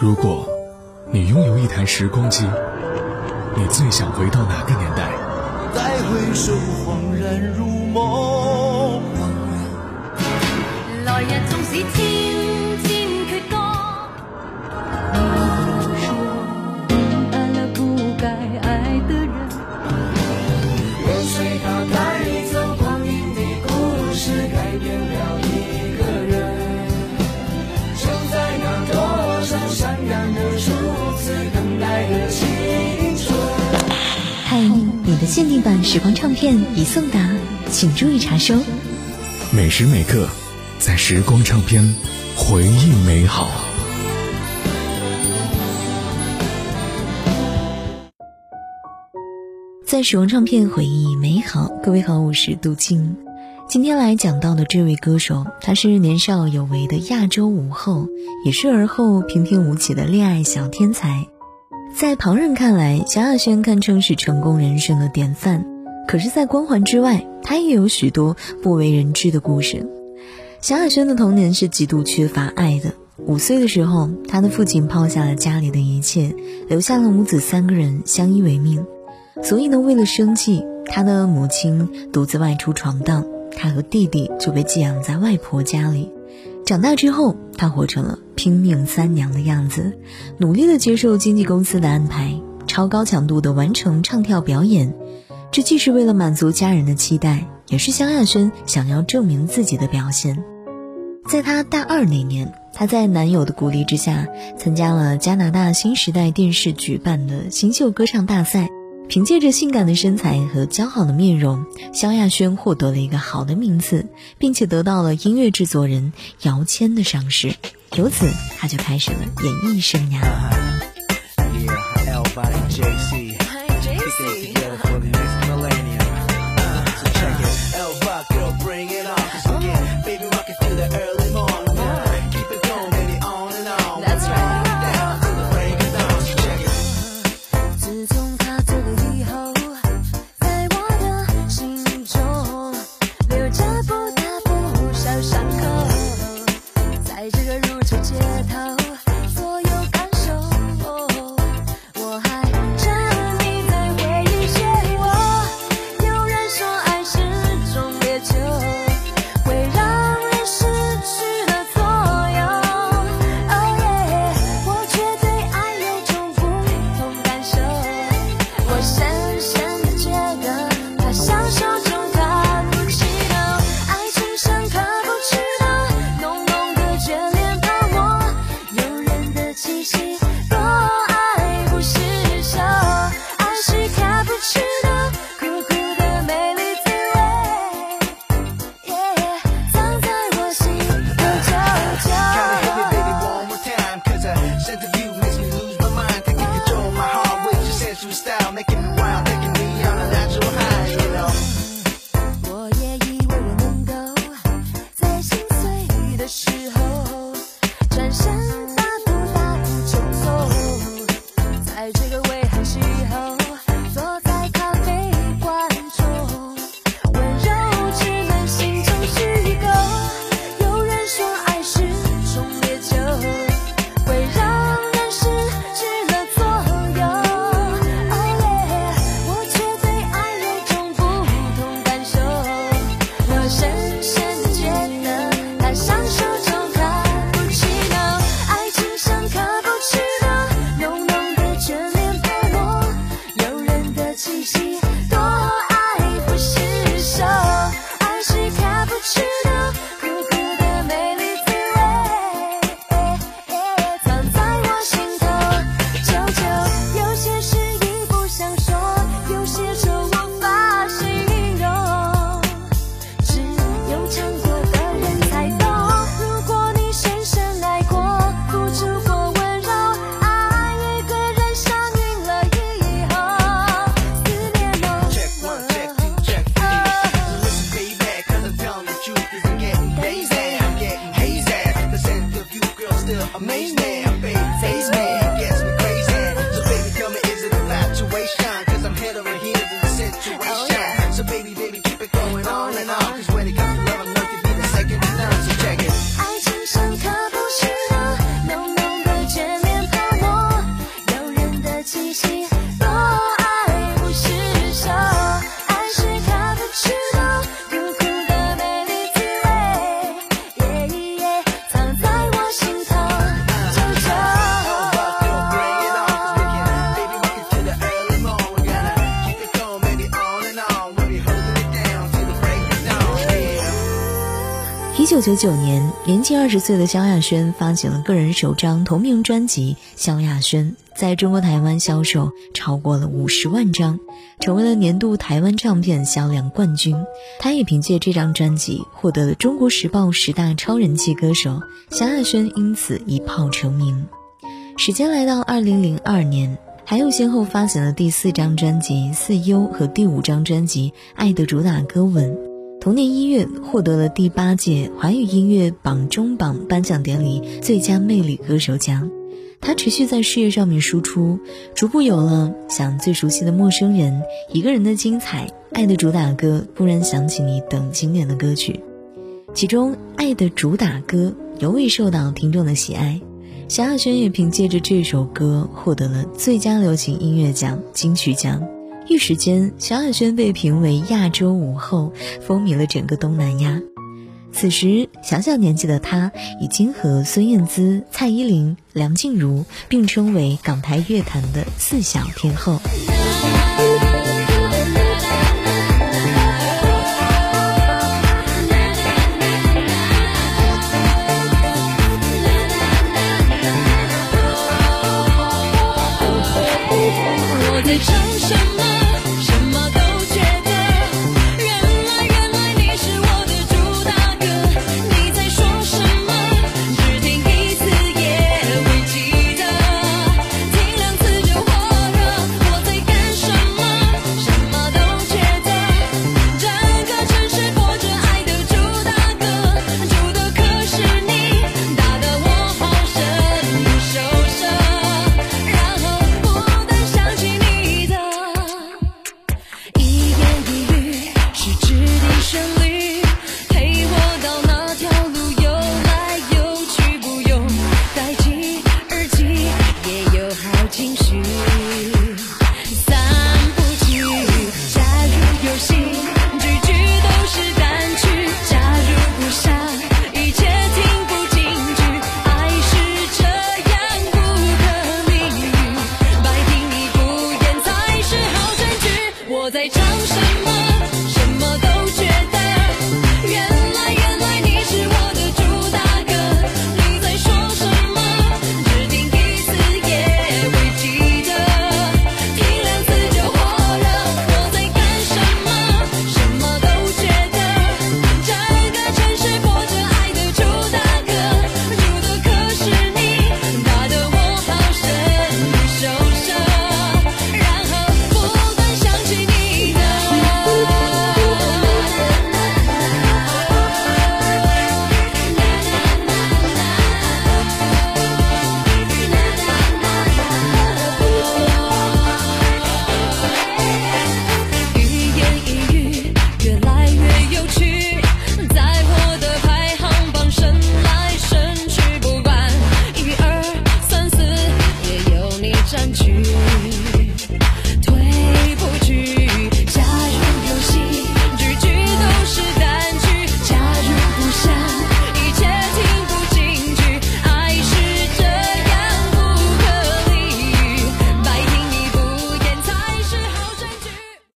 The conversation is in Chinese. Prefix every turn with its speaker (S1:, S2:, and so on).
S1: 如果你拥有一台时光机，你最想回到哪个年代？
S2: 再回首，恍然如梦。
S3: 来日纵使
S4: 限定版时光唱片已送达，请注意查收。
S1: 每时每刻，在时光唱片，回忆美好。
S4: 在时光唱片回忆美好，各位好，我是杜静。今天来讲到的这位歌手，他是年少有为的亚洲舞后，也是而后平平无奇的恋爱小天才。在旁人看来，萧亚轩堪称是成功人生的典范。可是，在光环之外，他也有许多不为人知的故事。萧亚轩的童年是极度缺乏爱的。五岁的时候，他的父亲抛下了家里的一切，留下了母子三个人相依为命。所以呢，为了生计，他的母亲独自外出闯荡，他和弟弟就被寄养在外婆家里。长大之后，他活成了拼命三娘的样子，努力的接受经纪公司的安排，超高强度的完成唱跳表演。这既是为了满足家人的期待，也是萧亚轩想要证明自己的表现。在她大二那年，她在男友的鼓励之下，参加了加拿大新时代电视举办的新秀歌唱大赛。凭借着性感的身材和姣好的面容，萧亚轩获得了一个好的名次，并且得到了音乐制作人姚谦的赏识。由此，他就开始了演艺生涯。
S5: Infatuation? Cause I'm head over heels
S3: 一九九九年，年仅二十岁的萧亚轩发行了个人首张同名专辑《萧亚轩》，在中国台湾销售超过了五十万张，成为了年度台湾唱片销量冠军。他也凭借这张专辑获得了《中国时报》十大超人气歌手，萧亚轩因此一炮成名。时间来到二零零二年，还有先后发行了第四张专辑《四优》和第五张专辑《爱的主打歌吻》。同年一月，获得了第八届华语音乐榜中榜颁奖典礼最佳魅力歌手奖。他持续在事业上面输出，逐步有了像最熟悉的陌生人、一个人的精彩、爱的主打歌、忽然想起你等经典的歌曲。其中，《爱的主打歌》尤为受到听众的喜爱。萧亚轩也凭借着这首歌获得了最佳流行音乐奖金曲奖。一时间，萧亚轩被评为亚洲舞后，风靡了整个东南亚。此时，小小年纪的她已经和孙燕姿、蔡依林、梁静茹并称为港台乐坛的四小天后。
S4: 我在唱。patiently